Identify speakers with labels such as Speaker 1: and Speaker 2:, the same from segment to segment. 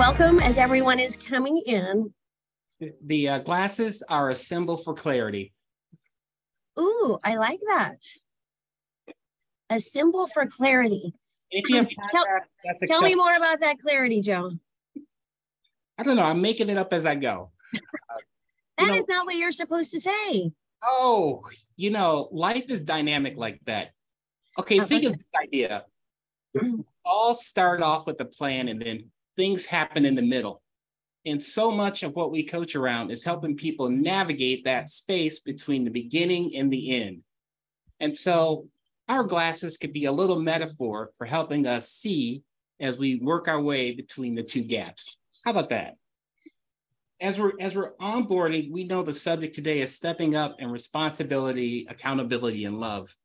Speaker 1: welcome as everyone is coming in.
Speaker 2: The uh, glasses are a symbol for clarity.
Speaker 1: Ooh, I like that. A symbol for clarity.
Speaker 2: If you have
Speaker 1: tell, tell me more about that clarity, Joe.
Speaker 2: I don't know. I'm making it up as I go.
Speaker 1: Uh, that is not what you're supposed to say.
Speaker 2: Oh, you know, life is dynamic like that. Okay, oh, think okay. of this idea. All start off with a plan and then things happen in the middle. And so much of what we coach around is helping people navigate that space between the beginning and the end. And so our glasses could be a little metaphor for helping us see as we work our way between the two gaps. How about that? As we're as we're onboarding, we know the subject today is stepping up and responsibility, accountability, and love.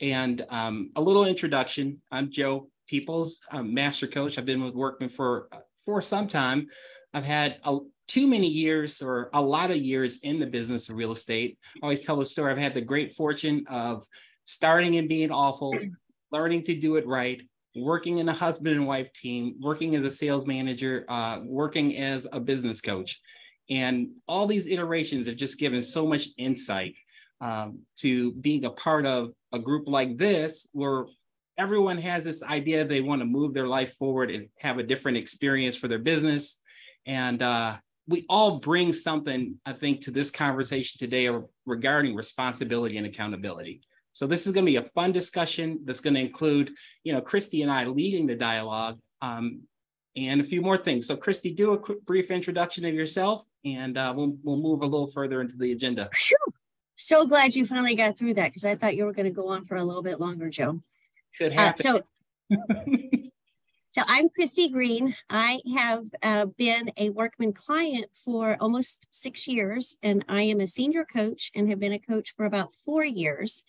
Speaker 2: And um, a little introduction. I'm Joe Peoples. I'm master coach. I've been with Workman for for some time. I've had a, too many years or a lot of years in the business of real estate. I always tell the story. I've had the great fortune of starting and being awful, learning to do it right, working in a husband and wife team, working as a sales manager, uh, working as a business coach. And all these iterations have just given so much insight um, to being a part of a group like this, where everyone has this idea they want to move their life forward and have a different experience for their business. And uh, we all bring something, I think, to this conversation today regarding responsibility and accountability. So this is going to be a fun discussion that's going to include, you know, Christy and I leading the dialogue um, and a few more things. So Christy, do a quick, brief introduction of yourself and uh, we'll, we'll move a little further into the agenda.
Speaker 1: So glad you finally got through that because I thought you were going to go on for a little bit longer, Joe.
Speaker 2: Could happen.
Speaker 1: Uh, so, so I'm Christy Green. I have uh, been a Workman client for almost six years, and I am a senior coach and have been a coach for about four years.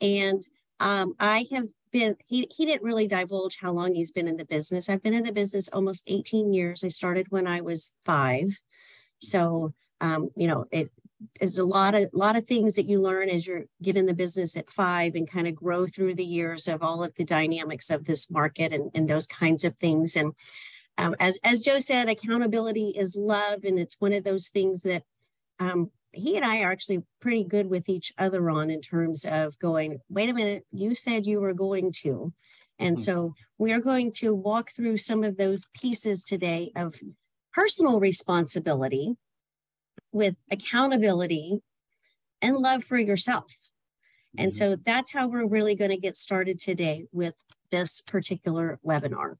Speaker 1: And um, I have been, he, he didn't really divulge how long he's been in the business. I've been in the business almost 18 years. I started when I was five. So, um, you know, it, there's a lot of lot of things that you learn as you get in the business at five and kind of grow through the years of all of the dynamics of this market and, and those kinds of things and um, as as joe said accountability is love and it's one of those things that um, he and I are actually pretty good with each other on in terms of going, wait a minute, you said you were going to. And mm-hmm. so we are going to walk through some of those pieces today of personal responsibility with accountability and love for yourself. And mm-hmm. so that's how we're really going to get started today with this particular webinar.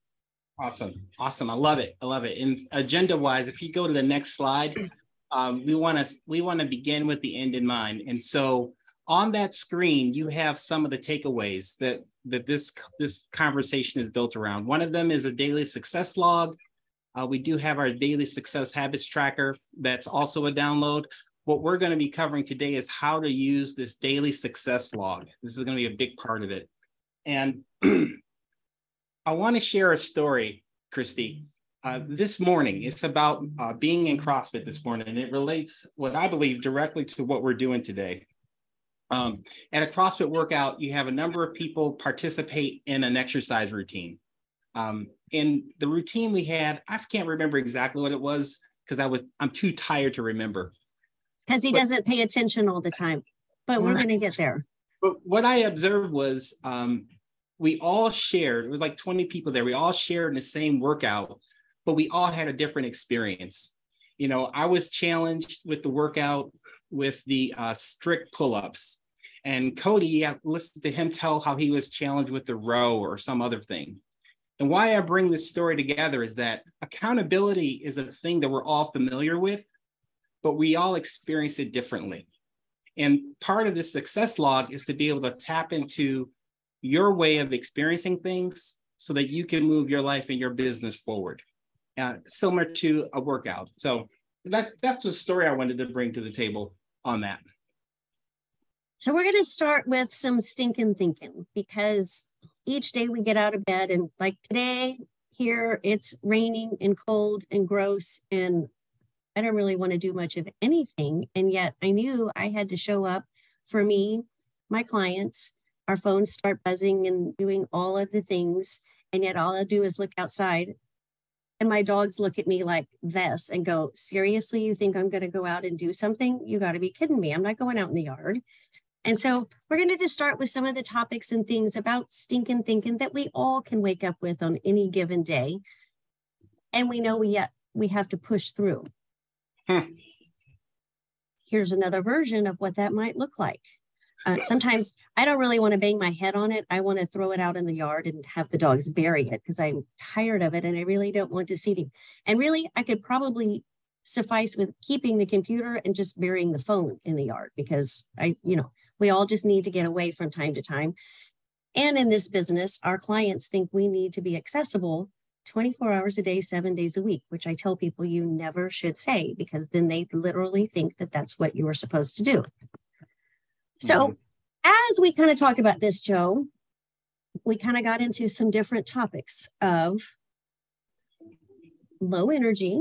Speaker 2: Awesome. Awesome. I love it. I love it. And agenda wise, if you go to the next slide, um, we want to we want to begin with the end in mind. And so on that screen, you have some of the takeaways that that this this conversation is built around. One of them is a daily success log. Uh, we do have our daily success habits tracker. That's also a download. What we're going to be covering today is how to use this daily success log. This is going to be a big part of it. And I want to share a story, Christy, uh, this morning. It's about uh, being in CrossFit this morning, and it relates what I believe directly to what we're doing today. Um, at a CrossFit workout, you have a number of people participate in an exercise routine. Um, in the routine we had, I can't remember exactly what it was because I was I'm too tired to remember.
Speaker 1: Because he but, doesn't pay attention all the time, but we're going to get there.
Speaker 2: But what I observed was um, we all shared. It was like 20 people there. We all shared in the same workout, but we all had a different experience. You know, I was challenged with the workout with the uh, strict pull-ups, and Cody, I listened to him tell how he was challenged with the row or some other thing. And why I bring this story together is that accountability is a thing that we're all familiar with, but we all experience it differently. And part of the success log is to be able to tap into your way of experiencing things so that you can move your life and your business forward uh, similar to a workout. So that, that's the story I wanted to bring to the table on that.
Speaker 1: So we're going to start with some stinking thinking because each day we get out of bed and like today here it's raining and cold and gross and I don't really want to do much of anything. And yet I knew I had to show up for me, my clients, our phones start buzzing and doing all of the things. And yet all I do is look outside and my dogs look at me like this and go, Seriously, you think I'm going to go out and do something? You got to be kidding me. I'm not going out in the yard. And so we're going to just start with some of the topics and things about stinking thinking that we all can wake up with on any given day. And we know we yet we have to push through. Hmm. Here's another version of what that might look like. Uh, sometimes I don't really want to bang my head on it. I want to throw it out in the yard and have the dogs bury it because I'm tired of it and I really don't want to see them. And really, I could probably suffice with keeping the computer and just burying the phone in the yard because I, you know, we all just need to get away from time to time. And in this business, our clients think we need to be accessible 24 hours a day, seven days a week, which I tell people you never should say because then they literally think that that's what you are supposed to do. So, mm-hmm. as we kind of talked about this, Joe, we kind of got into some different topics of low energy,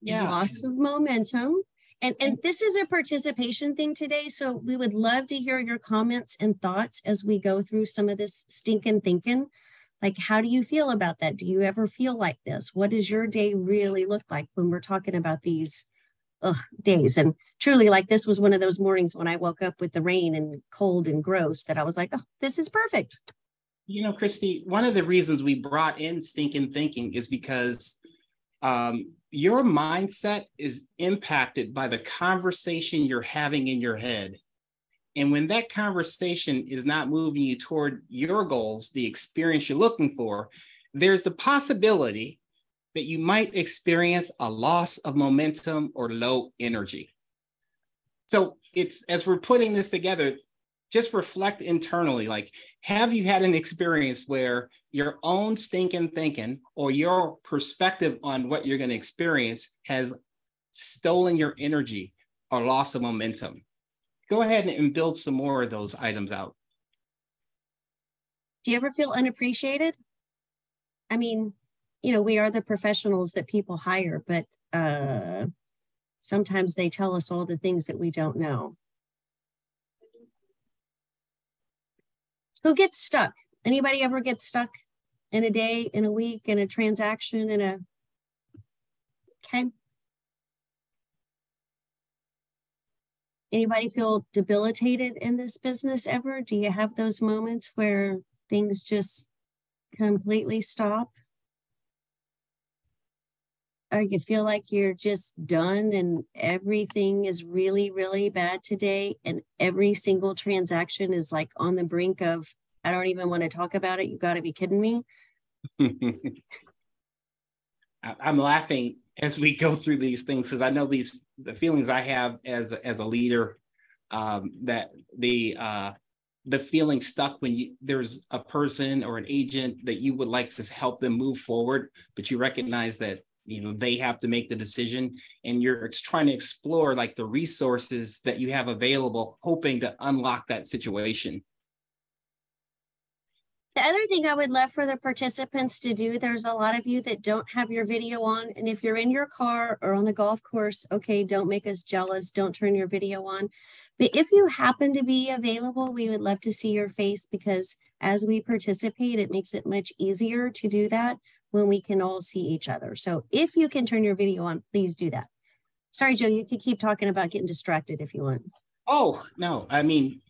Speaker 1: yeah. loss of momentum. And, and this is a participation thing today. So we would love to hear your comments and thoughts as we go through some of this stinking thinking. Like, how do you feel about that? Do you ever feel like this? What does your day really look like when we're talking about these ugh, days. And truly, like this was one of those mornings when I woke up with the rain and cold and gross that I was like, oh, this is perfect.
Speaker 2: You know, Christy, one of the reasons we brought in stinking thinking is because um, your mindset is impacted by the conversation you're having in your head. And when that conversation is not moving you toward your goals, the experience you're looking for, there's the possibility that you might experience a loss of momentum or low energy. So it's as we're putting this together, just reflect internally like have you had an experience where your own stinking thinking or your perspective on what you're going to experience has stolen your energy or loss of momentum? Go ahead and build some more of those items out.
Speaker 1: Do you ever feel unappreciated? I mean you know, we are the professionals that people hire, but uh, sometimes they tell us all the things that we don't know. Who gets stuck? Anybody ever get stuck in a day, in a week, in a transaction, in a okay? Anybody feel debilitated in this business ever? Do you have those moments where things just completely stop? Or you feel like you're just done and everything is really, really bad today, and every single transaction is like on the brink of, I don't even want to talk about it. You got to be kidding me.
Speaker 2: I'm laughing as we go through these things because I know these the feelings I have as as a leader um, that the uh, the feeling stuck when you, there's a person or an agent that you would like to help them move forward, but you recognize that you know they have to make the decision and you're trying to explore like the resources that you have available hoping to unlock that situation
Speaker 1: the other thing I would love for the participants to do, there's a lot of you that don't have your video on. And if you're in your car or on the golf course, okay, don't make us jealous. Don't turn your video on. But if you happen to be available, we would love to see your face because as we participate, it makes it much easier to do that when we can all see each other. So if you can turn your video on, please do that. Sorry, Joe, you can keep talking about getting distracted if you want.
Speaker 2: Oh, no. I mean,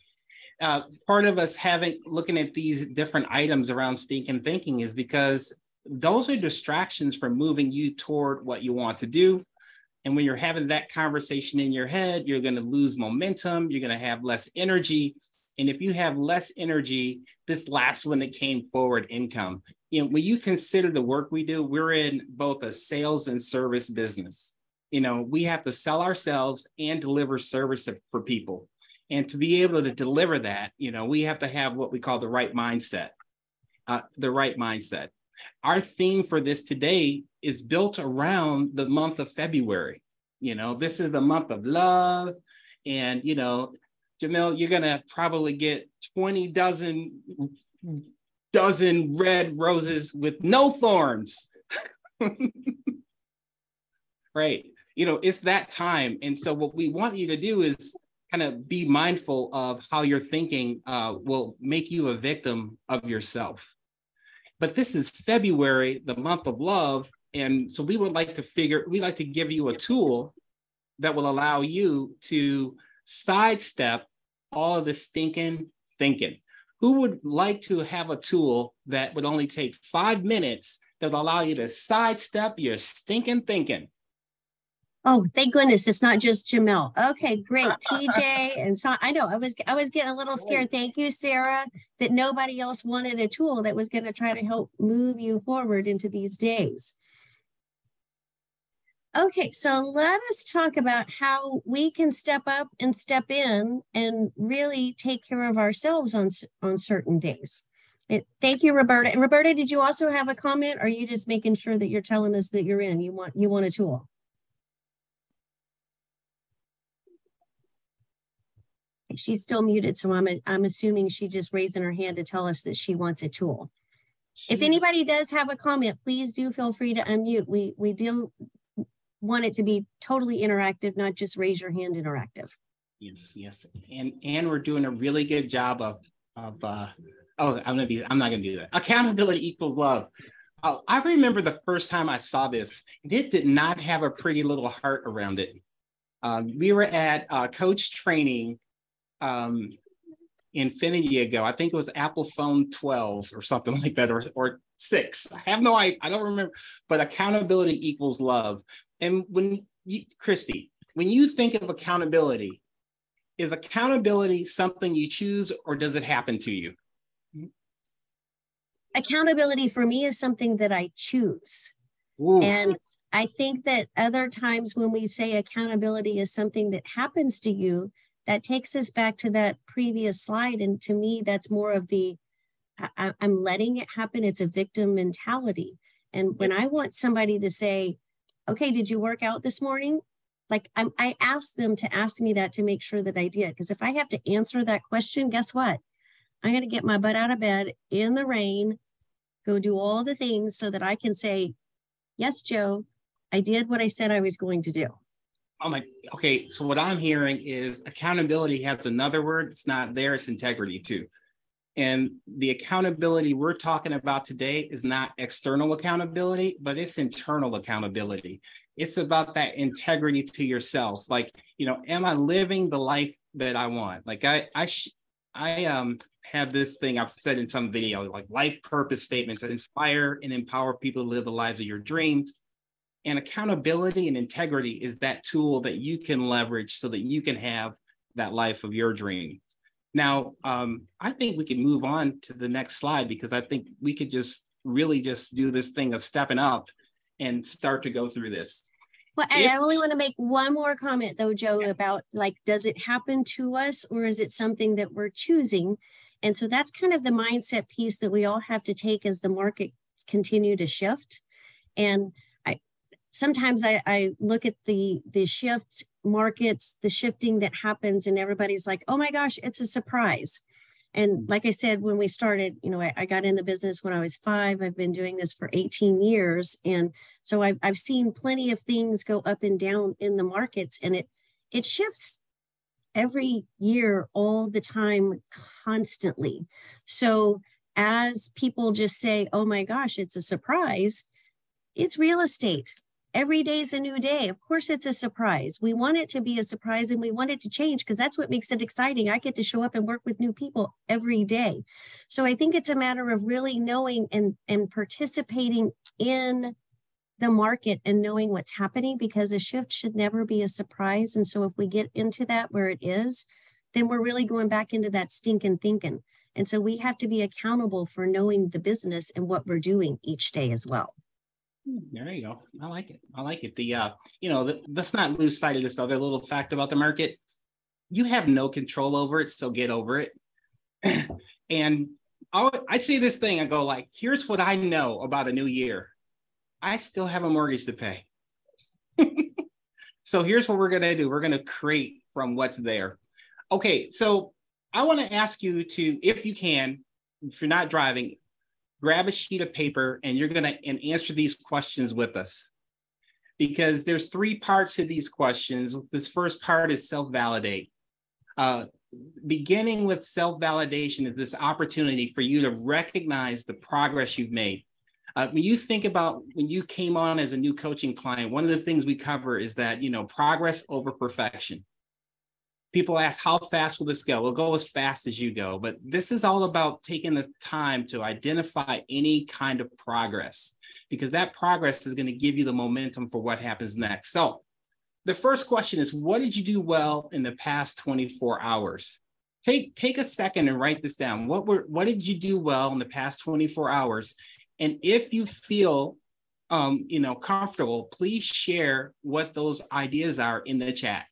Speaker 2: uh, part of us having looking at these different items around stinking thinking is because those are distractions from moving you toward what you want to do. And when you're having that conversation in your head, you're going to lose momentum, you're going to have less energy. And if you have less energy, this last one that came forward income you know, when you consider the work we do, we're in both a sales and service business. You know, we have to sell ourselves and deliver service for people. And to be able to deliver that, you know, we have to have what we call the right mindset. Uh, the right mindset. Our theme for this today is built around the month of February. You know, this is the month of love. And, you know, Jamil, you're going to probably get 20 dozen dozen red roses with no thorns. right. You know, it's that time. And so, what we want you to do is kind of be mindful of how your thinking uh, will make you a victim of yourself. but this is February, the month of love. And so we would like to figure, we like to give you a tool that will allow you to sidestep all of the stinking thinking. Who would like to have a tool that would only take five minutes that will allow you to sidestep your stinking thinking?
Speaker 1: Oh, thank goodness it's not just Jamel. Okay, great. TJ and so I know I was I was getting a little scared. Thank you, Sarah, that nobody else wanted a tool that was going to try to help move you forward into these days. Okay, so let us talk about how we can step up and step in and really take care of ourselves on on certain days. Thank you, Roberta. And Roberta, did you also have a comment? Or are you just making sure that you're telling us that you're in? You want you want a tool? She's still muted, so I'm I'm assuming she just raising her hand to tell us that she wants a tool. If anybody does have a comment, please do feel free to unmute. We we do want it to be totally interactive, not just raise your hand interactive.
Speaker 2: Yes, yes, and and we're doing a really good job of of. uh Oh, I'm gonna be. I'm not gonna do that. Accountability equals love. Oh, I remember the first time I saw this. and It did not have a pretty little heart around it. Um, we were at uh, coach training um, infinity ago. I think it was Apple Phone 12 or something like that, or, or six. I have no idea. I don't remember. But accountability equals love. And when you, Christy, when you think of accountability, is accountability something you choose or does it happen to you?
Speaker 1: Accountability for me is something that I choose. Ooh. And I think that other times when we say accountability is something that happens to you, that takes us back to that previous slide. And to me, that's more of the I, am letting it happen. It's a victim mentality. And when I want somebody to say, okay, did you work out this morning? Like I'm, I ask them to ask me that to make sure that I did. Because if I have to answer that question, guess what? I'm going to get my butt out of bed in the rain, go do all the things so that I can say, yes, Joe, I did what I said I was going to do.
Speaker 2: Oh my, okay. So what I'm hearing is accountability has another word. It's not there. It's integrity too. And the accountability we're talking about today is not external accountability, but it's internal accountability. It's about that integrity to yourselves. Like, you know, am I living the life that I want? Like I, I, I um have this thing I've said in some video, like life purpose statements that inspire and empower people to live the lives of your dreams and accountability and integrity is that tool that you can leverage so that you can have that life of your dreams. Now, um, I think we can move on to the next slide because I think we could just really just do this thing of stepping up and start to go through this.
Speaker 1: Well, if, I only want to make one more comment though, Joe, about like, does it happen to us or is it something that we're choosing? And so that's kind of the mindset piece that we all have to take as the market continue to shift. And sometimes I, I look at the the shift markets, the shifting that happens, and everybody's like, oh my gosh, it's a surprise. And mm. like I said, when we started, you know, I, I, got in the business when I was five. I've been doing this for 18 years. And so I've, I've seen plenty of things go up and down in the markets and it, it shifts every year, all the time, constantly. So as people just say, oh my gosh, it's a surprise, it's real estate every day is a new day. Of course, it's a surprise. We want it to be a surprise and we want it to change because that's what makes it exciting. I get to show up and work with new people every day. So I think it's a matter of really knowing and, and participating in the market and knowing what's happening because a shift should never be a surprise. And so if we get into that where it is, then we're really going back into that stinking thinking. And so we have to be accountable for knowing the business and what we're doing each day as well.
Speaker 2: There you go. I like it. I like it. The uh, you know, the, let's not lose sight of this other little fact about the market. You have no control over it, so get over it. and I I'd say this thing. I go like, here's what I know about a new year. I still have a mortgage to pay. so here's what we're gonna do. We're gonna create from what's there. Okay, so I want to ask you to, if you can, if you're not driving, grab a sheet of paper and you're going to and answer these questions with us because there's three parts to these questions this first part is self-validate uh, beginning with self validation is this opportunity for you to recognize the progress you've made. Uh, when you think about when you came on as a new coaching client, one of the things we cover is that, you know, progress over perfection. People ask, how fast will this go? We'll go as fast as you go. But this is all about taking the time to identify any kind of progress because that progress is going to give you the momentum for what happens next. So, the first question is what did you do well in the past 24 hours take take a second and write this down what were what did you do well in the past 24 hours and if you feel um, you know comfortable please share what those ideas are in the chat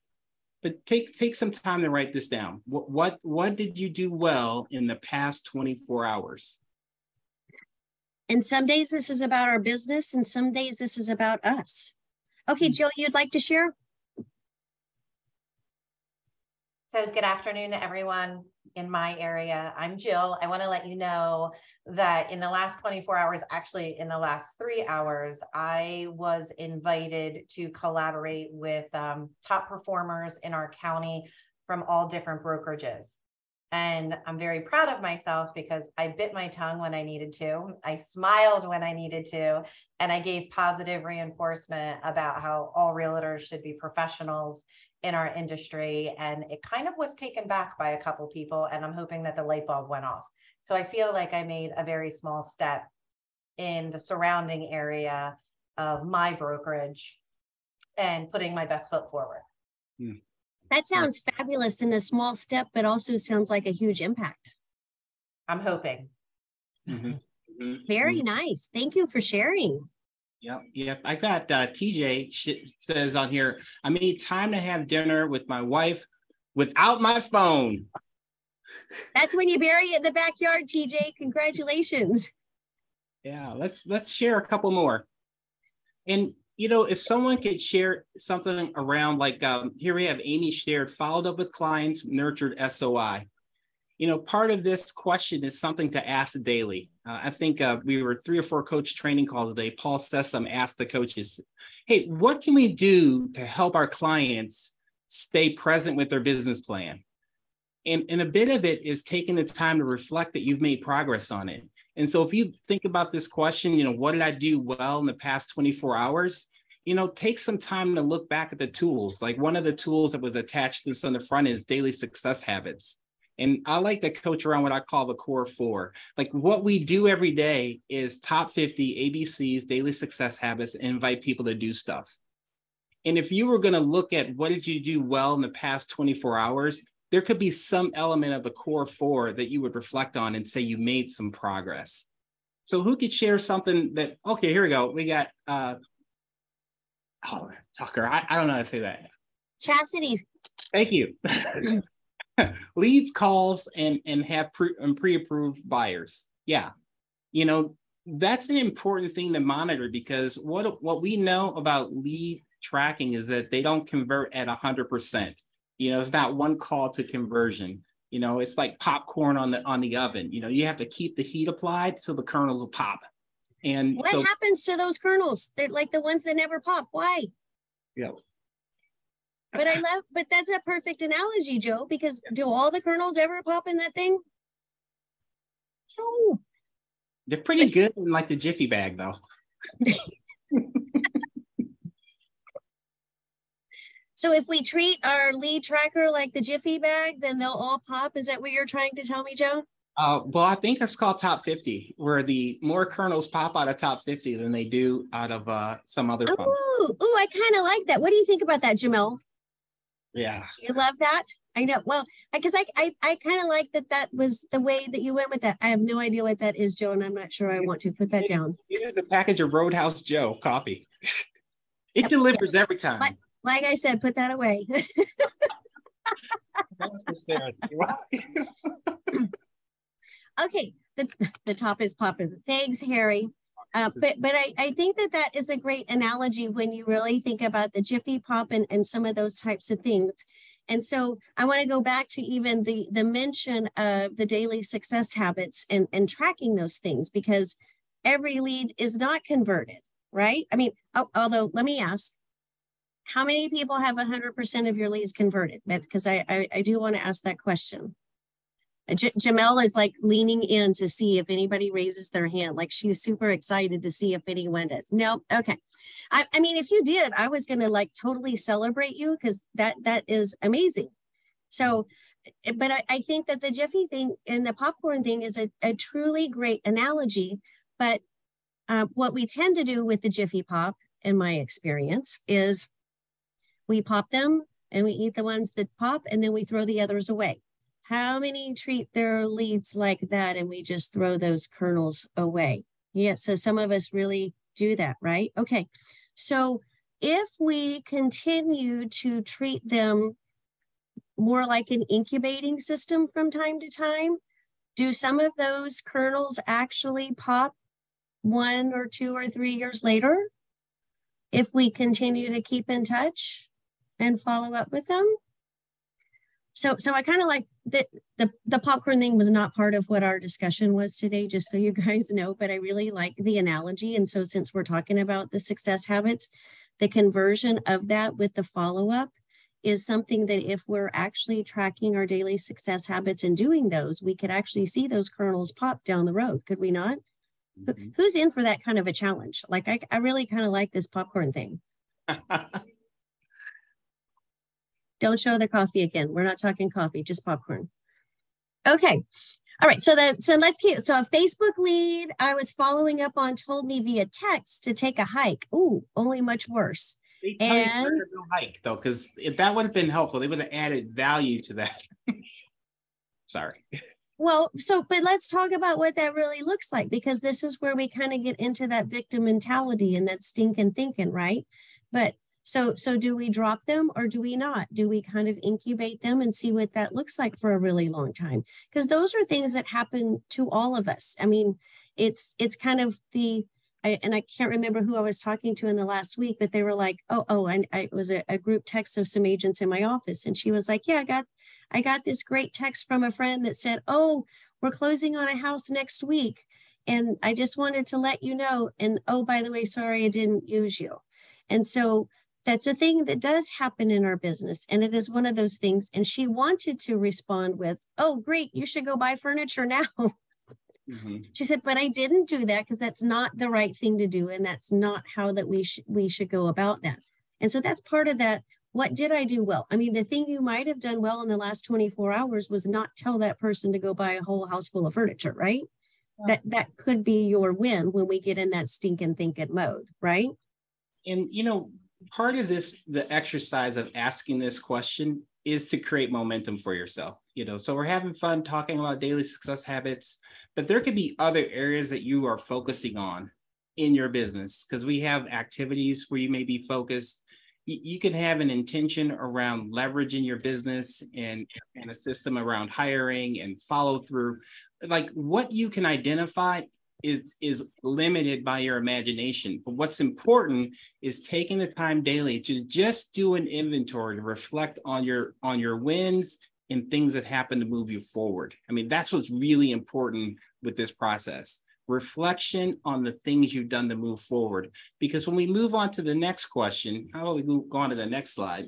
Speaker 2: but take take some time to write this down. What what what did you do well in the past 24 hours?
Speaker 1: And some days this is about our business and some days this is about us. Okay hmm. jill you'd like to share?
Speaker 3: So good afternoon to everyone in my area. I'm Jill. I want to let you know that in the last 24 hours, actually in the last three hours, I was invited to collaborate with um, top performers in our county from all different brokerages. And I'm very proud of myself because I bit my tongue when I needed to. I smiled when I needed to. And I gave positive reinforcement about how all realtors should be professionals in our industry. And it kind of was taken back by a couple people. And I'm hoping that the light bulb went off. So I feel like I made a very small step in the surrounding area of my brokerage and putting my best foot forward.
Speaker 1: Hmm. That sounds fabulous in a small step, but also sounds like a huge impact.
Speaker 3: I'm hoping.
Speaker 1: Mm-hmm. Mm-hmm. Very mm-hmm. nice. Thank you for sharing.
Speaker 2: Yep, yep. I got uh, TJ says on here. I made time to have dinner with my wife without my phone.
Speaker 1: That's when you bury it in the backyard, TJ. Congratulations.
Speaker 2: Yeah, let's let's share a couple more. And you know, if someone could share something around like um, here we have Amy shared, followed up with clients, nurtured SOI you know, part of this question is something to ask daily. Uh, I think uh, we were three or four coach training calls today. Paul Sessom asked the coaches, "Hey, what can we do to help our clients stay present with their business plan?" And, and a bit of it is taking the time to reflect that you've made progress on it. And so, if you think about this question, you know, what did I do well in the past 24 hours? You know, take some time to look back at the tools. Like one of the tools that was attached to this on the front is daily success habits and I like to coach around what I call the core four. Like what we do every day is top 50 ABCs, daily success habits, and invite people to do stuff. And if you were going to look at what did you do well in the past 24 hours, there could be some element of the core four that you would reflect on and say you made some progress. So who could share something that, okay, here we go. We got, uh, oh, Tucker. I, I don't know how to say that.
Speaker 1: Chastity.
Speaker 2: Thank you. leads calls and and have pre, and pre-approved buyers yeah you know that's an important thing to monitor because what what we know about lead tracking is that they don't convert at 100% you know it's not one call to conversion. You know it's like popcorn on the on the oven. You know you have to keep the heat applied so the kernels will pop. And
Speaker 1: what so, happens to those kernels? They're like the ones that never pop. Why?
Speaker 2: Yeah.
Speaker 1: But I love, but that's a perfect analogy, Joe, because do all the kernels ever pop in that thing? No.
Speaker 2: They're pretty good in like the Jiffy bag, though.
Speaker 1: so if we treat our lead tracker like the Jiffy bag, then they'll all pop. Is that what you're trying to tell me, Joe?
Speaker 2: Uh, well, I think it's called top 50, where the more kernels pop out of top 50 than they do out of uh, some other.
Speaker 1: Oh, ooh, I kind of like that. What do you think about that, Jamel?
Speaker 2: Yeah.
Speaker 1: You love that? I know. Well, because I, I, I kind of like that that was the way that you went with that. I have no idea what that is, Joe, and I'm not sure I want to put that down.
Speaker 2: It is a package of Roadhouse Joe coffee. it delivers every time.
Speaker 1: Like, like I said, put that away. okay, the, the top is popping. Thanks, Harry. Uh, but but I, I think that that is a great analogy when you really think about the Jiffy Pop and, and some of those types of things. And so I want to go back to even the, the mention of the daily success habits and, and tracking those things because every lead is not converted, right? I mean, although let me ask, how many people have 100% of your leads converted? Because I, I, I do want to ask that question. J- Jamel is like leaning in to see if anybody raises their hand. Like she's super excited to see if anyone does. No, okay. I, I mean, if you did, I was gonna like totally celebrate you because that that is amazing. So, eh, but I, I think that the Jiffy thing and the popcorn thing is a, a truly great analogy. But uh, what we tend to do with the Jiffy Pop, in my experience, is we pop them and we eat the ones that pop and then we throw the others away. How many treat their leads like that and we just throw those kernels away? Yeah, so some of us really do that, right? Okay, so if we continue to treat them more like an incubating system from time to time, do some of those kernels actually pop one or two or three years later if we continue to keep in touch and follow up with them? So, so I kind of like the, the the popcorn thing was not part of what our discussion was today, just so you guys know. But I really like the analogy, and so since we're talking about the success habits, the conversion of that with the follow up is something that if we're actually tracking our daily success habits and doing those, we could actually see those kernels pop down the road. Could we not? Mm-hmm. Who's in for that kind of a challenge? Like I, I really kind of like this popcorn thing. Don't show the coffee again. We're not talking coffee, just popcorn. Okay. All right. So that so let's keep so a Facebook lead I was following up on told me via text to take a hike. Ooh, only much worse.
Speaker 2: They and no hike though, because if that would have been helpful, they would have added value to that. Sorry.
Speaker 1: Well, so but let's talk about what that really looks like because this is where we kind of get into that victim mentality and that stinking thinking, right? But so, so do we drop them or do we not? Do we kind of incubate them and see what that looks like for a really long time? Because those are things that happen to all of us. I mean, it's it's kind of the I, and I can't remember who I was talking to in the last week, but they were like, "Oh, oh," and I, it was a, a group text of some agents in my office, and she was like, "Yeah, I got, I got this great text from a friend that said, "Oh, we're closing on a house next week, and I just wanted to let you know." And oh, by the way, sorry I didn't use you. And so that's a thing that does happen in our business. And it is one of those things. And she wanted to respond with, Oh, great, you should go buy furniture now. Mm-hmm. She said, but I didn't do that because that's not the right thing to do. And that's not how that we should we should go about that. And so that's part of that. What did I do well? I mean, the thing you might have done well in the last 24 hours was not tell that person to go buy a whole house full of furniture, right? Yeah. That that could be your win when we get in that stinking thinking mode, right?
Speaker 2: And you know, part of this, the exercise of asking this question is to create momentum for yourself. You know, so we're having fun talking about daily success habits, but there could be other areas that you are focusing on in your business because we have activities where you may be focused. You can have an intention around leveraging your business and, and a system around hiring and follow through. Like what you can identify is is limited by your imagination. But what's important is taking the time daily to just do an inventory to reflect on your on your wins and things that happen to move you forward. I mean, that's what's really important with this process. Reflection on the things you've done to move forward. Because when we move on to the next question, how about we go on to the next slide?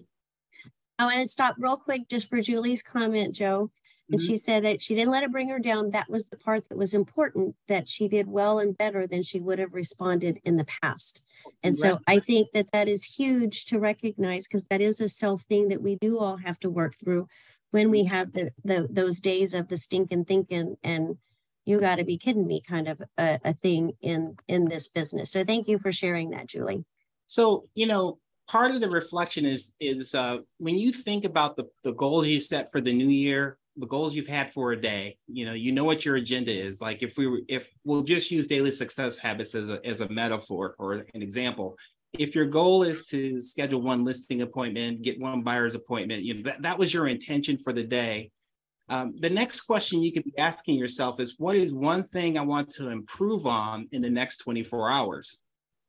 Speaker 1: I want to stop real quick just for Julie's comment, Joe. And mm-hmm. she said that she didn't let it bring her down. That was the part that was important, that she did well and better than she would have responded in the past. And right. so I think that that is huge to recognize because that is a self thing that we do all have to work through when we have the, the those days of the stinking thinking and you got to be kidding me kind of a, a thing in in this business. So thank you for sharing that, Julie.
Speaker 2: So you know, part of the reflection is is uh, when you think about the the goals you set for the new year the goals you've had for a day you know you know what your agenda is. Like if we if we'll just use daily success habits as a, as a metaphor or an example. If your goal is to schedule one listing appointment get one buyer's appointment you know that, that was your intention for the day. Um, the next question you could be asking yourself is what is one thing i want to improve on in the next 24 hours?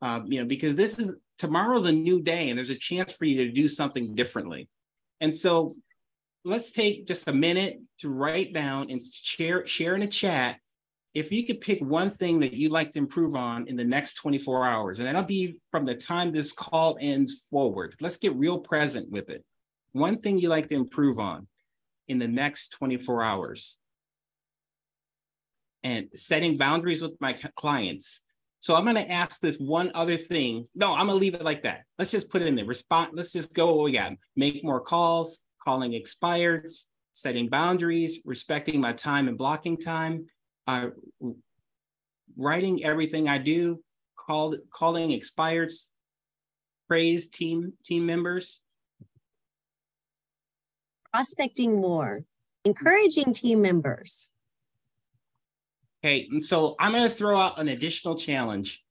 Speaker 2: Um, you know because this is tomorrow's a new day and there's a chance for you to do something differently. And so let's take just a minute to write down and share share in a chat if you could pick one thing that you'd like to improve on in the next 24 hours, and that'll be from the time this call ends forward. Let's get real present with it. One thing you like to improve on in the next 24 hours. And setting boundaries with my clients. So I'm going to ask this one other thing. No, I'm going to leave it like that. Let's just put it in there. Respond. Let's just go oh what we. Make more calls, calling expireds, setting boundaries, respecting my time and blocking time, uh, writing everything I do, called, calling expireds, praise team team members.
Speaker 1: Prospecting more, encouraging team members.
Speaker 2: Okay, and so I'm going to throw out an additional challenge.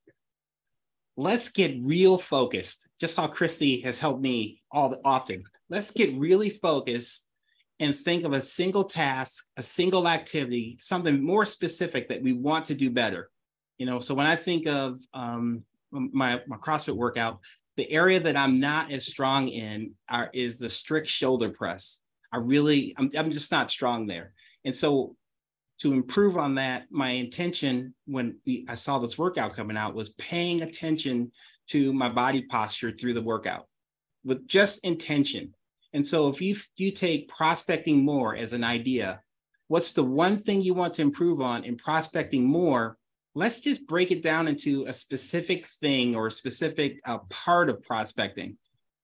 Speaker 2: Let's get real focused, just how Christy has helped me all the, often. Let's get really focused and think of a single task, a single activity, something more specific that we want to do better. You know, so when I think of um, my, my CrossFit workout, the area that I'm not as strong in are, is the strict shoulder press. I really, I'm, I'm just not strong there. And so to improve on that, my intention when we, I saw this workout coming out was paying attention to my body posture through the workout with just intention. And so if you you take prospecting more as an idea, what's the one thing you want to improve on in prospecting more? Let's just break it down into a specific thing or a specific uh, part of prospecting.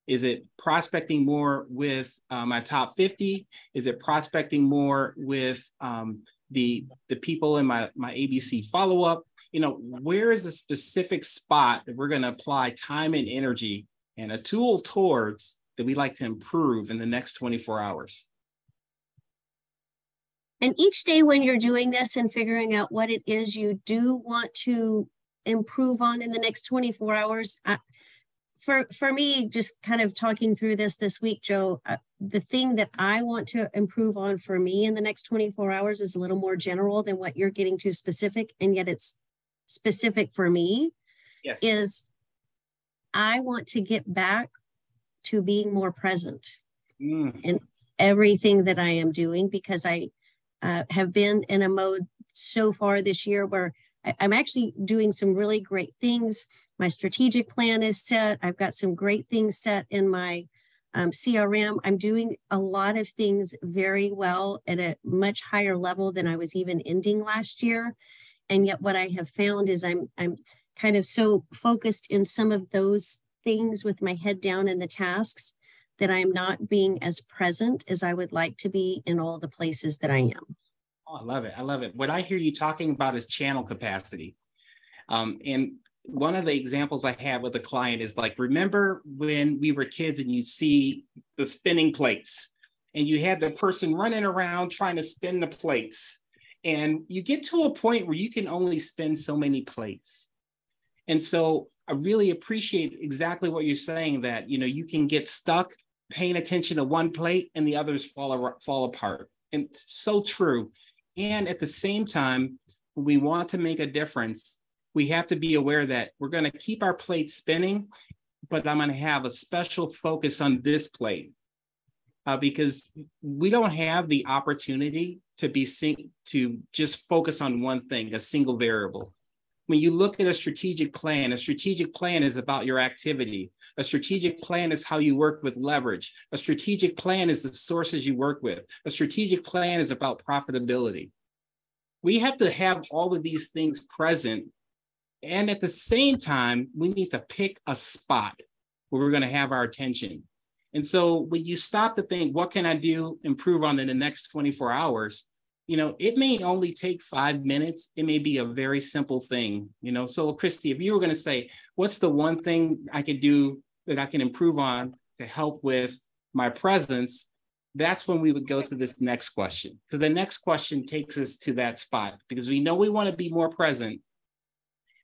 Speaker 2: Is it prospecting more with uh, my top 50? Is it prospecting more with um, the, the people in my, my ABC follow up? You know, where is a specific spot that we're going to apply time and energy and a tool towards that we'd like to improve in the next 24 hours.
Speaker 1: And each day when you're doing this and figuring out what it is you do want to improve on in the next 24 hours, I, for for me, just kind of talking through this this week, Joe, uh, the thing that I want to improve on for me in the next 24 hours is a little more general than what you're getting to specific, and yet it's specific for me.
Speaker 2: Yes.
Speaker 1: Is I want to get back to being more present mm. in everything that I am doing because I uh, have been in a mode so far this year where I, I'm actually doing some really great things. My strategic plan is set. I've got some great things set in my um, CRM. I'm doing a lot of things very well at a much higher level than I was even ending last year. And yet, what I have found is I'm I'm kind of so focused in some of those things with my head down in the tasks that I'm not being as present as I would like to be in all the places that I am.
Speaker 2: Oh, I love it. I love it. What I hear you talking about is channel capacity. Um, and one of the examples I have with a client is like, remember when we were kids and you see the spinning plates and you had the person running around trying to spin the plates. And you get to a point where you can only spin so many plates. And so I really appreciate exactly what you're saying that, you know, you can get stuck paying attention to one plate and the others fall, fall apart. And so true. And at the same time, we want to make a difference. We have to be aware that we're going to keep our plate spinning, but I'm going to have a special focus on this plate uh, because we don't have the opportunity to be sing- to just focus on one thing, a single variable when you look at a strategic plan, a strategic plan is about your activity. A strategic plan is how you work with leverage. A strategic plan is the sources you work with. A strategic plan is about profitability. We have to have all of these things present. And at the same time, we need to pick a spot where we're going to have our attention. And so when you stop to think, what can I do, improve on in the next 24 hours? You know, it may only take five minutes. It may be a very simple thing, you know. So, Christy, if you were going to say, what's the one thing I could do that I can improve on to help with my presence? That's when we would go to this next question. Because the next question takes us to that spot because we know we want to be more present.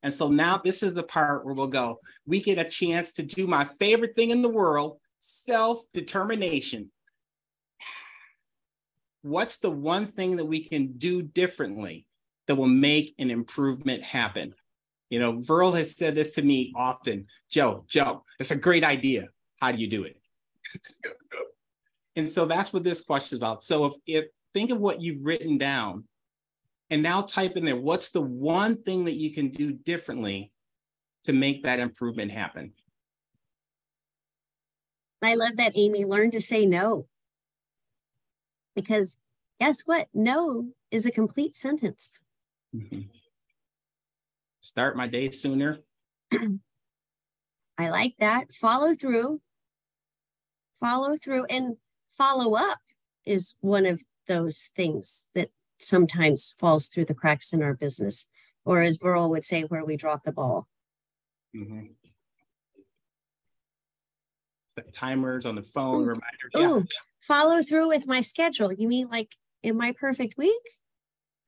Speaker 2: And so now this is the part where we'll go. We get a chance to do my favorite thing in the world self determination what's the one thing that we can do differently that will make an improvement happen? You know, Verl has said this to me often Joe, Joe, it's a great idea. How do you do it? and so that's what this question is about. So if, if think of what you've written down And now type in there, what's the one thing that you can do differently to make that improvement happen?
Speaker 1: I love that, Amy. Learn to say no. Because guess what? No is a complete sentence. Mm-hmm.
Speaker 2: Start my day sooner.
Speaker 1: I like that. Follow through. Follow through and follow up is one of those things that sometimes falls through the cracks in our business, or as Verl would say, where we drop the ball. Mm-hmm.
Speaker 2: The timers on the phone, reminders.
Speaker 1: Ooh, yeah. Follow through with my schedule. You mean like in my perfect week?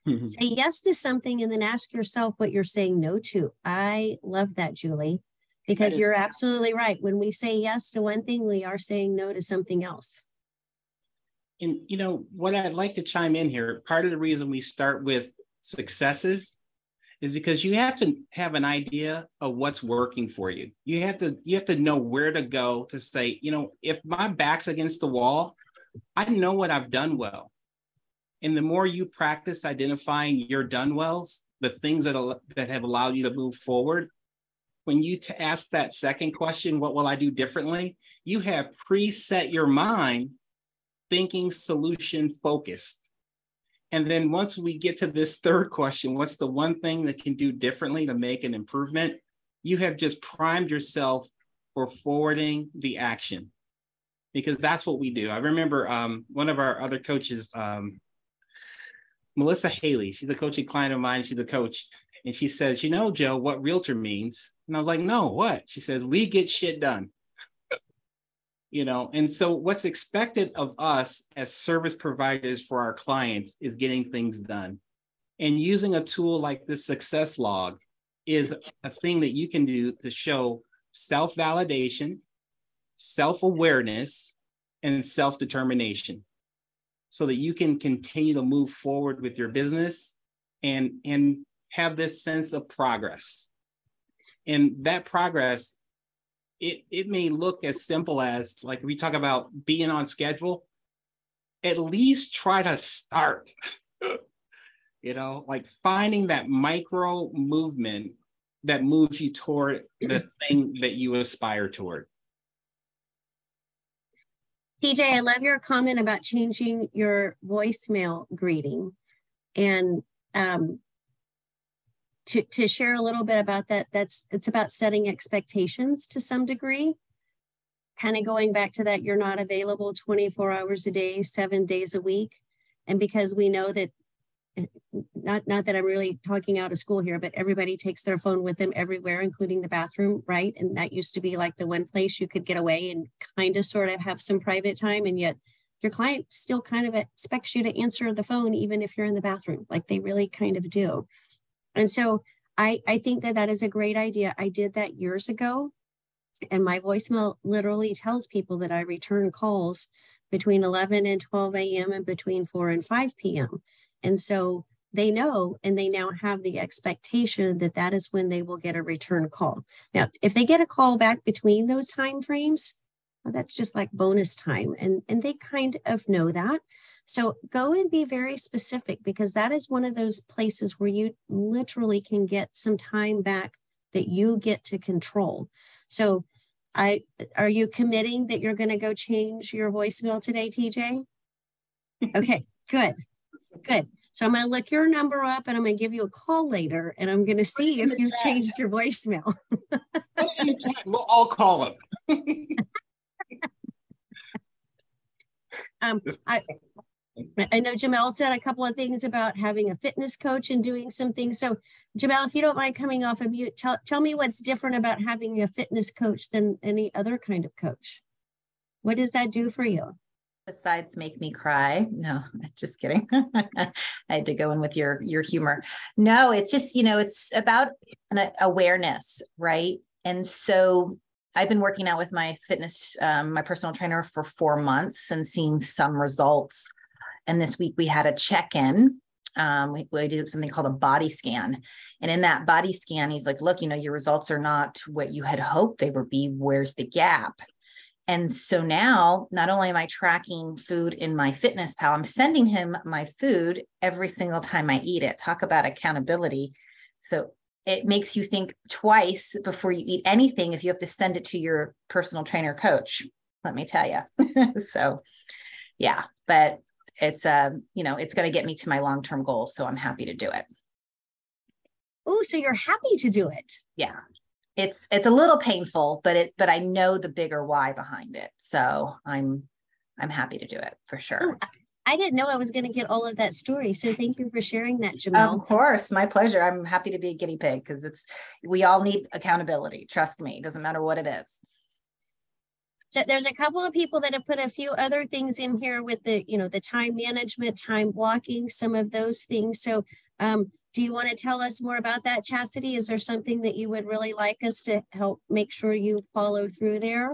Speaker 1: Mm-hmm. Say yes to something and then ask yourself what you're saying no to. I love that, Julie, because you're absolutely right. When we say yes to one thing, we are saying no to something else.
Speaker 2: And you know what I'd like to chime in here. Part of the reason we start with successes is because you have to have an idea of what's working for you. You have to you have to know where to go to say, you know, if my back's against the wall, I know what I've done well. And the more you practice identifying your done wells, the things that, that have allowed you to move forward, when you to ask that second question, what will I do differently? You have preset your mind thinking solution focused. And then once we get to this third question, what's the one thing that can do differently to make an improvement? You have just primed yourself for forwarding the action because that's what we do. I remember um, one of our other coaches, um, Melissa Haley. She's a coaching client of mine. She's a coach. And she says, You know, Joe, what realtor means? And I was like, No, what? She says, We get shit done. you know, and so what's expected of us as service providers for our clients is getting things done. And using a tool like this success log is a thing that you can do to show self validation, self awareness, and self determination so that you can continue to move forward with your business and and have this sense of progress. And that progress it it may look as simple as like we talk about being on schedule at least try to start you know like finding that micro movement that moves you toward the thing that you aspire toward
Speaker 1: TJ, I love your comment about changing your voicemail greeting. And um, to, to share a little bit about that, that's it's about setting expectations to some degree. Kind of going back to that, you're not available 24 hours a day, seven days a week. And because we know that not not that I'm really talking out of school here, but everybody takes their phone with them everywhere, including the bathroom, right? And that used to be like the one place you could get away and kind of sort of have some private time. And yet your client still kind of expects you to answer the phone, even if you're in the bathroom, like they really kind of do. And so I, I think that that is a great idea. I did that years ago. And my voicemail literally tells people that I return calls between 11 and 12 a.m. and between 4 and 5 p.m. And so they know and they now have the expectation that that is when they will get a return call. Now, if they get a call back between those time frames, well, that's just like bonus time and and they kind of know that. So go and be very specific because that is one of those places where you literally can get some time back that you get to control. So I are you committing that you're going to go change your voicemail today, TJ? Okay, good. Good. So I'm going to look your number up and I'm going to give you a call later and I'm going to see if you've changed your voicemail.
Speaker 2: we'll all call him.
Speaker 1: um, I, I know Jamel said a couple of things about having a fitness coach and doing some things. So Jamel, if you don't mind coming off of mute, tell, tell me what's different about having a fitness coach than any other kind of coach. What does that do for you?
Speaker 4: Besides make me cry. No just kidding. I had to go in with your your humor. No it's just you know it's about an awareness right? And so i've been working out with my fitness um, my personal trainer for four months and seeing some results. And this week we had a check-in. Um, we, we did something called a body scan. And in that body scan he's like look you know your results are not what you had hoped they would be. Where's the gap And so now, not only am I tracking food in MyFitnessPal, I'm sending him my food every single time I eat it. Talk about accountability. So it makes you think twice before you eat anything if you have to send it to your personal trainer coach let me tell you so yeah but it's um you know it's going to get me to my long-term goals so i'm happy to do it
Speaker 1: oh so you're happy to do it
Speaker 4: yeah it's it's a little painful but it but i know the bigger why behind it so i'm i'm happy to do it for sure Ooh,
Speaker 1: I didn't know I was going to get all of that story. So thank you for sharing that, Jamel.
Speaker 4: Of course, my pleasure. I'm happy to be a guinea pig because it's we all need accountability. Trust me, it doesn't matter what it is.
Speaker 1: So there's a couple of people that have put a few other things in here with the, you know, the time management, time blocking, some of those things. So um, do you want to tell us more about that, Chastity? Is there something that you would really like us to help make sure you follow through there?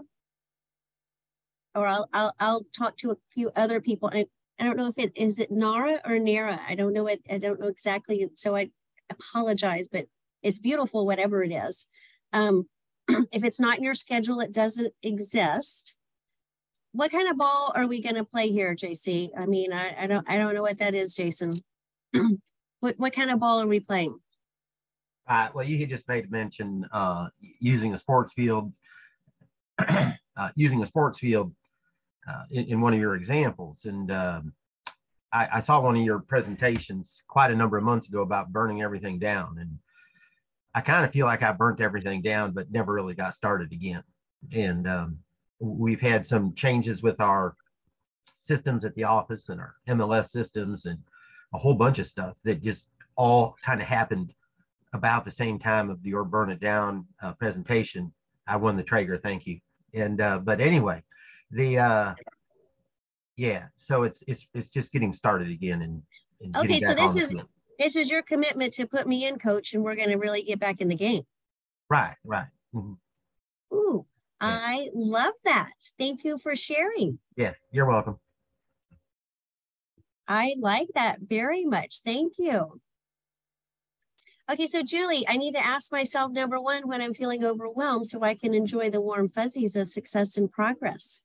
Speaker 1: Or I'll I'll, I'll talk to a few other people. I, I don't know if it is it Nara or Nara. I don't know it. I don't know exactly. So I apologize, but it's beautiful, whatever it is. Um, if it's not in your schedule, it doesn't exist. What kind of ball are we going to play here, JC? I mean, I, I don't I don't know what that is, Jason. what what kind of ball are we playing?
Speaker 5: Uh, well, you had just made mention uh, using a sports field, uh, using a sports field uh, in, in, one of your examples, and um, I, I, saw one of your presentations quite a number of months ago about burning everything down, and I kind of feel like I burnt everything down, but never really got started again. And um, we've had some changes with our systems at the office and our MLS systems and a whole bunch of stuff that just all kind of happened about the same time of your burn it down uh, presentation. I won the Traeger, thank you. And uh, but anyway, the uh, yeah, so it's it's it's just getting started again and,
Speaker 1: and okay. So this is this is your commitment to put me in, coach, and we're going to really get back in the game.
Speaker 5: Right, right. Mm-hmm.
Speaker 1: Ooh, yeah. I love that. Thank you for sharing.
Speaker 5: Yes, you're welcome.
Speaker 1: I like that very much. Thank you. Okay, so Julie, I need to ask myself number one when I'm feeling overwhelmed so I can enjoy the warm fuzzies of success and progress.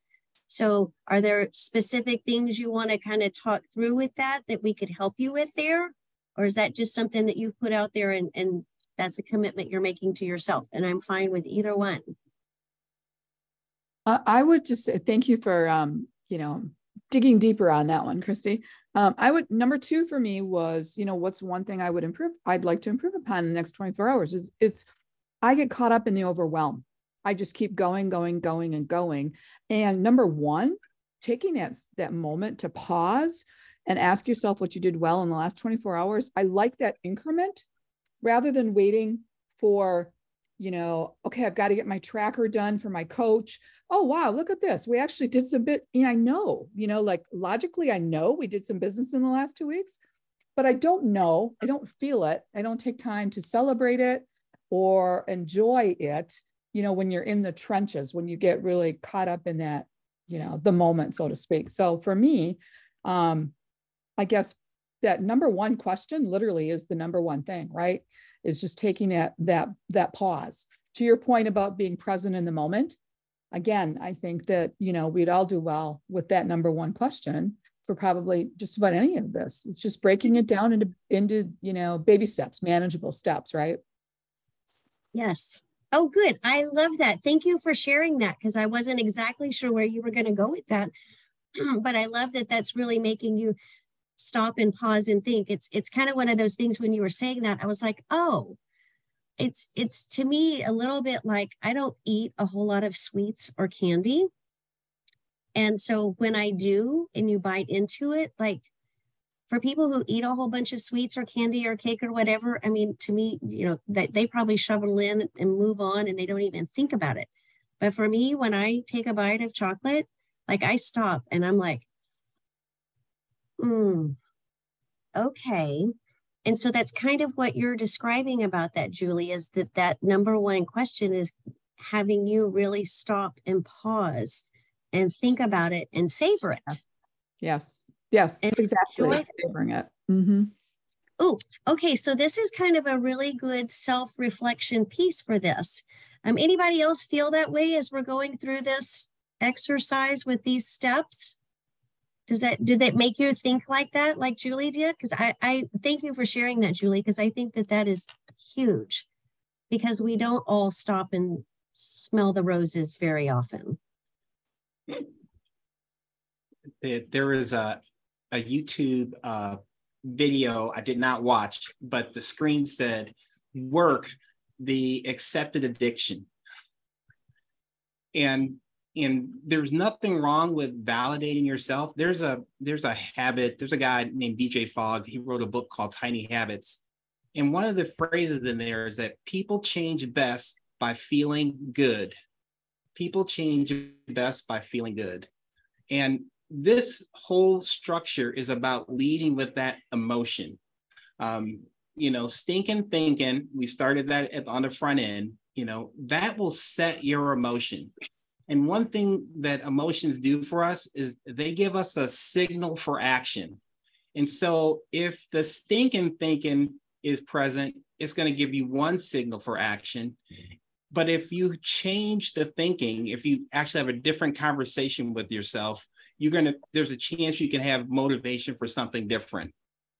Speaker 1: So, are there specific things you want to kind of talk through with that that we could help you with there? Or is that just something that you've put out there and, and that's a commitment you're making to yourself? And I'm fine with either one.
Speaker 6: I would just say thank you for, um, you know, digging deeper on that one, Christy. Um, I would, number two for me was, you know, what's one thing I would improve? I'd like to improve upon in the next 24 hours. It's, it's I get caught up in the overwhelm. I just keep going, going, going, and going. And number one, taking that, that moment to pause and ask yourself what you did well in the last 24 hours. I like that increment rather than waiting for, you know, okay, I've got to get my tracker done for my coach. Oh, wow, look at this. We actually did some bit. Yeah, I know, you know, like logically, I know we did some business in the last two weeks, but I don't know. I don't feel it. I don't take time to celebrate it or enjoy it, you know, when you're in the trenches, when you get really caught up in that, you know, the moment, so to speak. So for me, um, I guess that number one question literally is the number one thing, right? Is just taking that that that pause. To your point about being present in the moment, again, I think that you know we'd all do well with that number one question for probably just about any of this. It's just breaking it down into into you know baby steps, manageable steps, right?
Speaker 1: Yes. Oh, good. I love that. Thank you for sharing that because I wasn't exactly sure where you were going to go with that. but I love that that's really making you stop and pause and think. It's it's kind of one of those things when you were saying that i was like oh it's it's to me a little bit like i don't eat a whole lot of sweets or candy. And so when i do and you bite into it like for people who eat a whole bunch of sweets or candy or cake or whatever i mean to me you know that they probably shovel in and move on and they don't even think about it. But for me when i take a bite of chocolate like i stop and i'm like Mm, okay. And so that's kind of what you're describing about that, Julie, is that that number one question is having you really stop and pause and think about it and savor it.
Speaker 6: Yes. Yes, and exactly. Savoring it. Mm-hmm.
Speaker 1: Oh, okay. So this is kind of a really good self-reflection piece for this. Um, anybody else feel that way as we're going through this exercise with these steps? Does that did that make you think like that, like Julie did? Because I, I thank you for sharing that, Julie, because I think that that is huge because we don't all stop and smell the roses very often.
Speaker 2: There is a, a YouTube uh, video I did not watch, but the screen said, work the accepted addiction. And and there's nothing wrong with validating yourself. There's a there's a habit. There's a guy named BJ Fogg. He wrote a book called Tiny Habits, and one of the phrases in there is that people change best by feeling good. People change best by feeling good, and this whole structure is about leading with that emotion. Um, you know, stinking thinking. We started that at, on the front end. You know, that will set your emotion and one thing that emotions do for us is they give us a signal for action. And so if the stinking thinking is present, it's going to give you one signal for action. But if you change the thinking, if you actually have a different conversation with yourself, you're going to, there's a chance you can have motivation for something different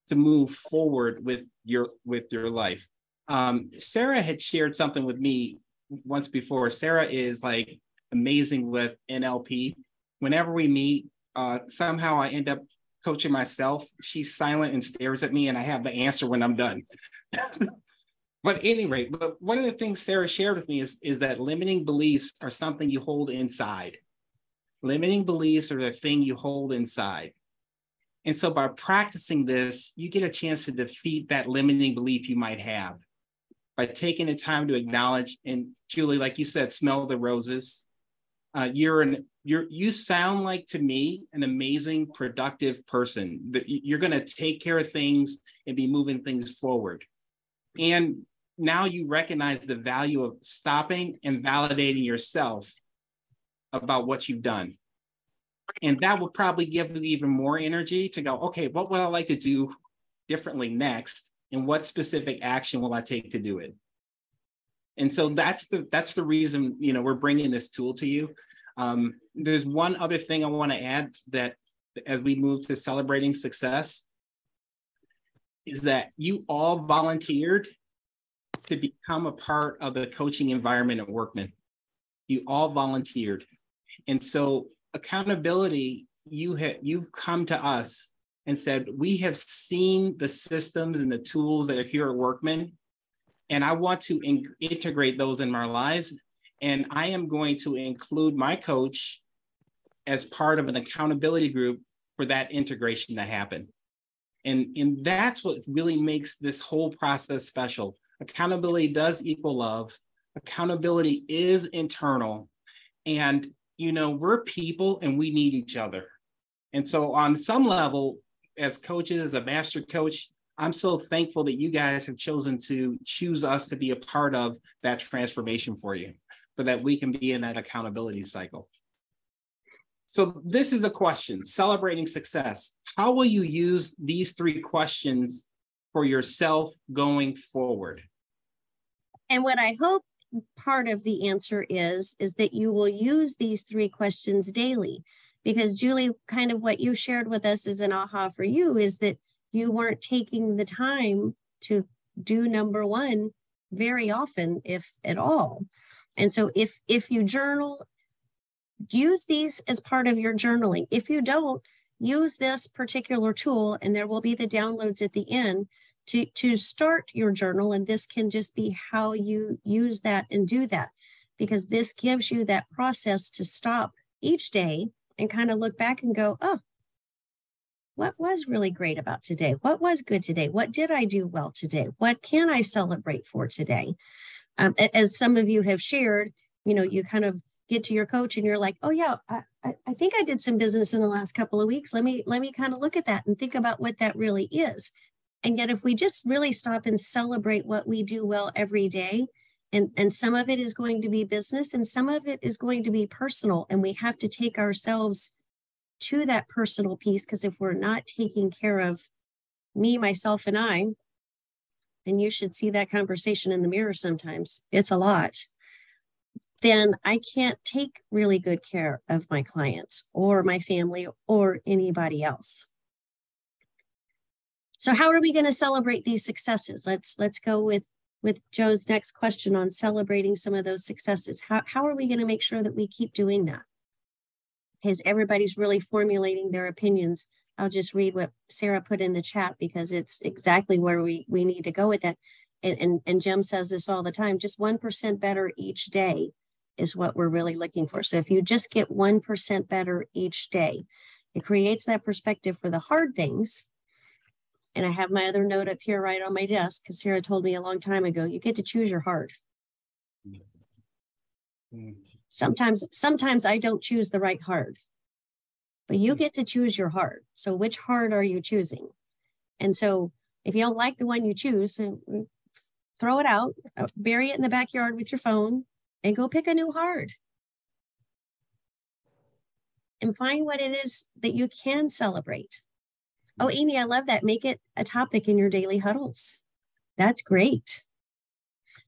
Speaker 2: to move forward with your, with your life. Um, Sarah had shared something with me once before. Sarah is like amazing with NLP. Whenever we meet, uh, somehow I end up coaching myself. She's silent and stares at me, and I have the answer when I'm done. but anyway, but one of the things Sarah shared with me is, is that limiting beliefs are something you hold inside. Limiting beliefs are the thing you hold inside. And so by practicing this, you get a chance to defeat that limiting belief you might have by taking the time to acknowledge and Julie, like you said, smell the roses, uh, you're an you're you sound like to me an amazing productive person that you're going to take care of things and be moving things forward. And now you recognize the value of stopping and validating yourself about what you've done. And that will probably give you even more energy to go okay what would i like to do differently next? And what specific action will i take to do it and so that's the that's the reason you know we're bringing this tool to you. Um, there's one other thing I want to add that as we move to celebrating success is that you all volunteered to become a part of the coaching environment at Workman. You all volunteered, and so accountability. You have you've come to us and said we have seen the systems and the tools that are here at Workman and I want to in- integrate those in my lives. And I am going to include my coach as part of an accountability group for that integration to happen. And, and that's what really makes this whole process special. Accountability does equal love. Accountability is internal. And, you know, we're people and we need each other. And so, on some level, as coaches, as a master coach, I'm so thankful that you guys have chosen to choose us to be a part of that transformation for you, so that we can be in that accountability cycle. So, this is a question celebrating success. How will you use these three questions for yourself going forward?
Speaker 1: And what I hope part of the answer is, is that you will use these three questions daily. Because, Julie, kind of what you shared with us as an aha for you is that you weren't taking the time to do number one very often if at all. And so if if you journal use these as part of your journaling. If you don't use this particular tool and there will be the downloads at the end to to start your journal. And this can just be how you use that and do that because this gives you that process to stop each day and kind of look back and go oh what was really great about today? What was good today? What did I do well today? What can I celebrate for today? Um, as some of you have shared, you know, you kind of get to your coach and you're like, oh yeah, I, I think I did some business in the last couple of weeks. Let me let me kind of look at that and think about what that really is. And yet, if we just really stop and celebrate what we do well every day, and and some of it is going to be business, and some of it is going to be personal, and we have to take ourselves to that personal piece because if we're not taking care of me, myself, and I, and you should see that conversation in the mirror sometimes, it's a lot. then I can't take really good care of my clients or my family or anybody else. So how are we going to celebrate these successes? Let's let's go with with Joe's next question on celebrating some of those successes. How how are we going to make sure that we keep doing that? Because everybody's really formulating their opinions. I'll just read what Sarah put in the chat because it's exactly where we we need to go with that. And and, and Jim says this all the time, just 1% better each day is what we're really looking for. So if you just get 1% better each day, it creates that perspective for the hard things. And I have my other note up here right on my desk because Sarah told me a long time ago, you get to choose your hard. Mm-hmm. Sometimes, sometimes I don't choose the right hard, but you hmm. get to choose your hard. So which hard are you choosing? And so if you don't like the one you choose, mm, throw it out, uh, bury it in the backyard with your phone, and go pick a new hard and find what it is that you can celebrate. Oh, hmm. Amy, I love that. Make it a topic in your daily huddles. That's great.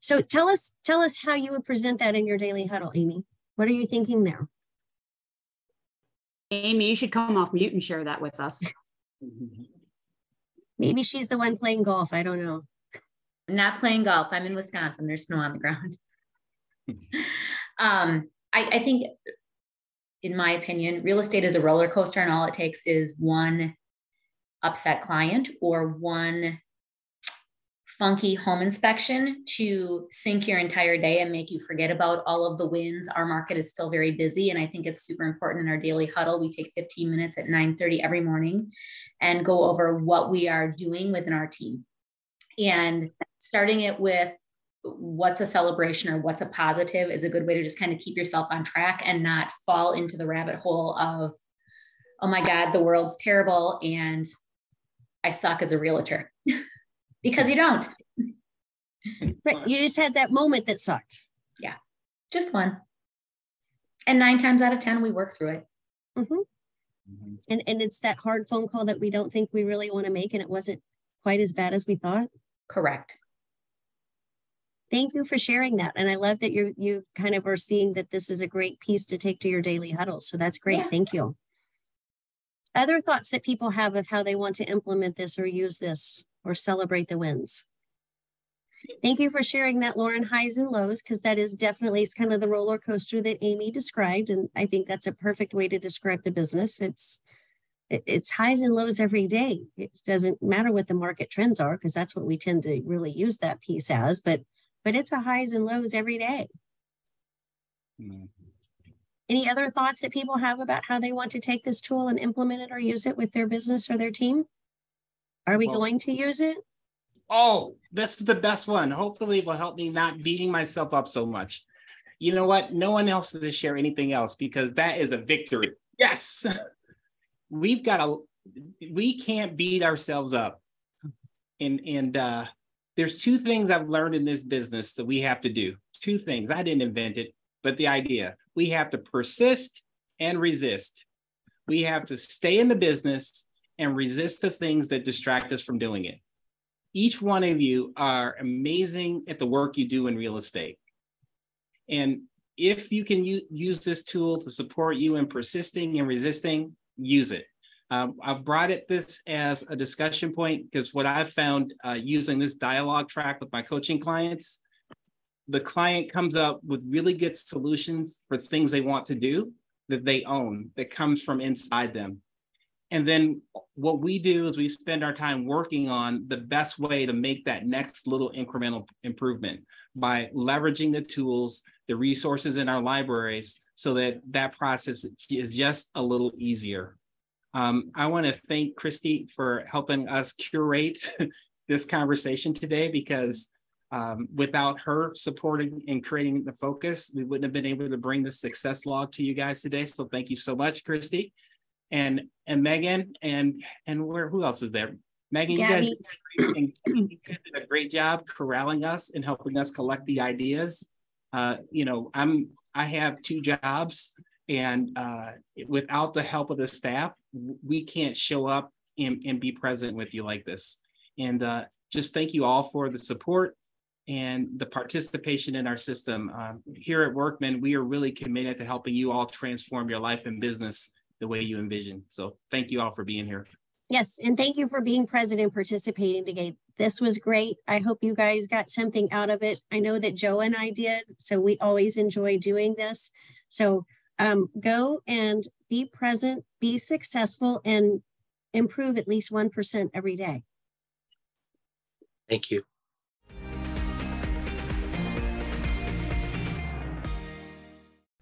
Speaker 1: So tell us, tell us how you would present that in your daily huddle, Amy. What are you thinking there?
Speaker 7: Amy, you should come off mute and share that with us.
Speaker 1: Maybe she's the one playing golf. I don't know.
Speaker 4: I'm not playing golf. I'm in Wisconsin. There's snow on the ground. um, I, I think, in my opinion, real estate is a roller coaster, and all it takes is one upset client or one funky home inspection to sink your entire day and make you forget about all of the wins. Our market is still very busy and I think it's super important in our daily huddle. We take 15 minutes at 9:30 every morning and go over what we are doing within our team. And starting it with what's a celebration or what's a positive is a good way to just kind of keep yourself on track and not fall into the rabbit hole of oh my god the world's terrible and i suck as a realtor because you don't
Speaker 1: right you just had that moment that sucked
Speaker 4: yeah just one and nine times out of ten we work through it
Speaker 1: mm-hmm. Mm-hmm. and and it's that hard phone call that we don't think we really want to make and it wasn't quite as bad as we thought
Speaker 4: correct
Speaker 1: thank you for sharing that. And I love that you you kind of are seeing that this is a great piece to take to your daily huddle. So that's great. Yeah. Thank you. Other thoughts that people have of how they want to implement this or use this or celebrate the wins. Thank you for sharing that, Lauren, highs and lows, because that is definitely it's kind of the roller coaster that Amy described. And I think that's a perfect way to describe the business. It's it's highs and lows every day. It doesn't matter what the market trends are, because that's what we tend to really use that piece as. But but it's a highs and lows every day. Mm-hmm. Any other thoughts that people have about how they want to take this tool and implement it or use it with their business or their team? Are we well, going to use it?
Speaker 2: Oh, this is the best one. Hopefully, it will help me not beating myself up so much. You know what? No one else has to share anything else because that is a victory. Yes. We've got a we can't beat ourselves up. And and uh there's two things I've learned in this business that we have to do. Two things. I didn't invent it, but the idea. We have to persist and resist. We have to stay in the business and resist the things that distract us from doing it. Each one of you are amazing at the work you do in real estate. And if you can use this tool to support you in persisting and resisting, use it. Um, I've brought it this as a discussion point because what I've found uh, using this dialogue track with my coaching clients, the client comes up with really good solutions for things they want to do that they own that comes from inside them. And then what we do is we spend our time working on the best way to make that next little incremental improvement by leveraging the tools, the resources in our libraries so that that process is just a little easier. Um, I want to thank Christy for helping us curate this conversation today because um, without her supporting and creating the focus, we wouldn't have been able to bring the success log to you guys today. So thank you so much, Christy. And and Megan and and where who else is there? Megan, you guys, you did a great job corralling us and helping us collect the ideas. Uh, you know, I'm I have two jobs and uh, without the help of the staff, we can't show up and, and be present with you like this. And uh, just thank you all for the support. and the participation in our system. Um, here at Workman, we are really committed to helping you all transform your life and business the way you envision. So thank you all for being here.
Speaker 1: Yes, and thank you for being present and participating today. This was great. I hope you guys got something out of it. I know that Joe and I did, so we always enjoy doing this. So um, go and be present, be successful, and improve at least 1% every day.
Speaker 8: Thank you.